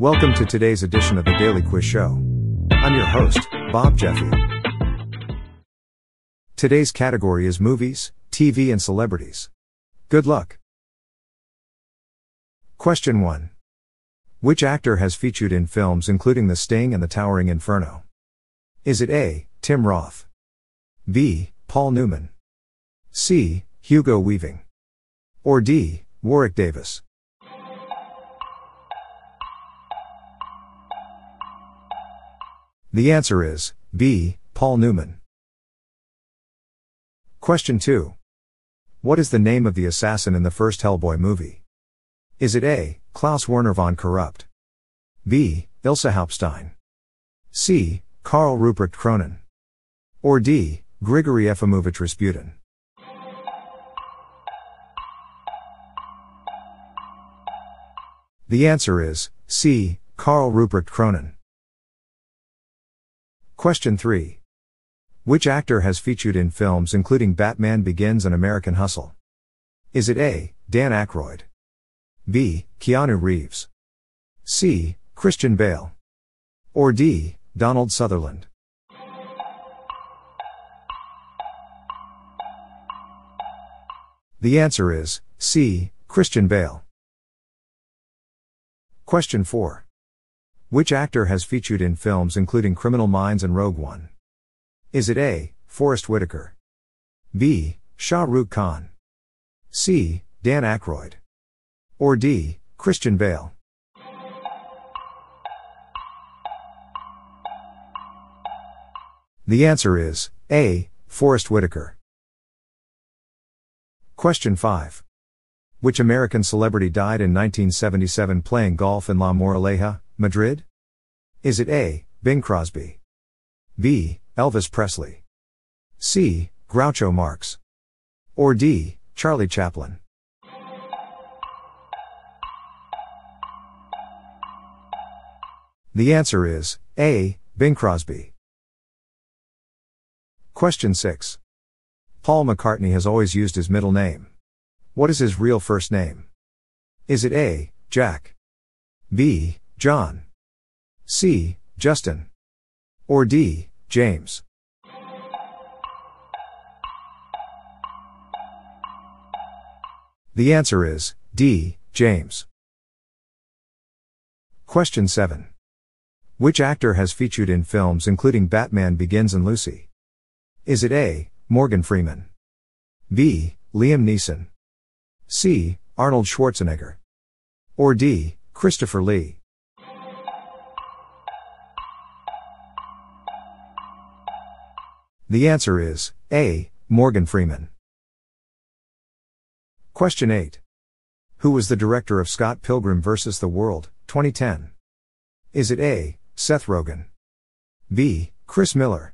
Welcome to today's edition of the Daily Quiz Show. I'm your host, Bob Jeffy. Today's category is movies, TV, and celebrities. Good luck. Question 1. Which actor has featured in films including The Sting and The Towering Inferno? Is it A. Tim Roth? B. Paul Newman? C. Hugo Weaving? Or D. Warwick Davis? The answer is B. Paul Newman. Question 2. What is the name of the assassin in the first Hellboy movie? Is it A. Klaus Werner von Krupt? B. Ilse Haupstein? C. Karl Ruprecht Kroenen? Or D. Grigory Efimovich Rasputin? The answer is C. Karl Ruprecht Kroenen. Question 3. Which actor has featured in films including Batman Begins and American Hustle? Is it A. Dan Aykroyd? B. Keanu Reeves? C. Christian Bale? Or D. Donald Sutherland? The answer is C. Christian Bale. Question 4. Which actor has featured in films including Criminal Minds and Rogue One? Is it A. Forest Whitaker? B. Shah Rukh Khan? C. Dan Aykroyd? Or D. Christian Bale? The answer is A. Forest Whitaker. Question 5. Which American celebrity died in 1977 playing golf in La Moraleja, Madrid? Is it A. Bing Crosby? B. Elvis Presley? C. Groucho Marx? Or D. Charlie Chaplin? The answer is A. Bing Crosby. Question 6. Paul McCartney has always used his middle name. What is his real first name? Is it A. Jack? B. John? C. Justin? Or D. James? The answer is D. James. Question 7. Which actor has featured in films including Batman Begins and Lucy? Is it A. Morgan Freeman? B. Liam Neeson? C. Arnold Schwarzenegger? Or D. Christopher Lee? The answer is A. Morgan Freeman. Question 8. Who was the director of Scott Pilgrim vs. the World, 2010? Is it A. Seth Rogen? B. Chris Miller?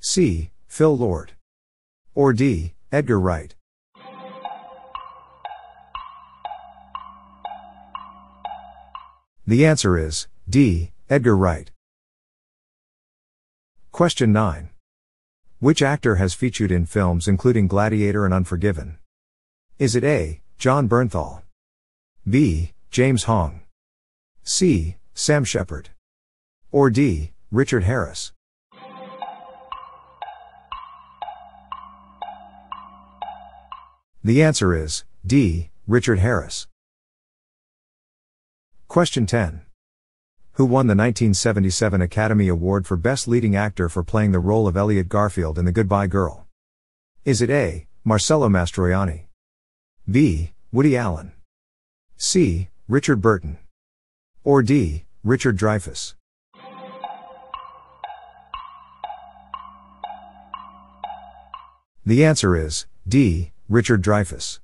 C. Phil Lord? Or D. Edgar Wright? The answer is D. Edgar Wright. Question 9. Which actor has featured in films including Gladiator and Unforgiven? Is it A. Jon Bernthal? B. James Hong? C. Sam Shepard? Or D. Richard Harris? The answer is D. Richard Harris. Question 10 who won the 1977 Academy Award for Best Leading Actor for playing the role of Elliot Garfield in The Goodbye Girl? Is it A. Marcello Mastroianni? B. Woody Allen? C. Richard Burton? Or D. Richard Dreyfuss? The answer is D. Richard Dreyfuss.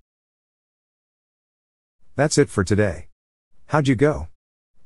That's it for today. How'd you go?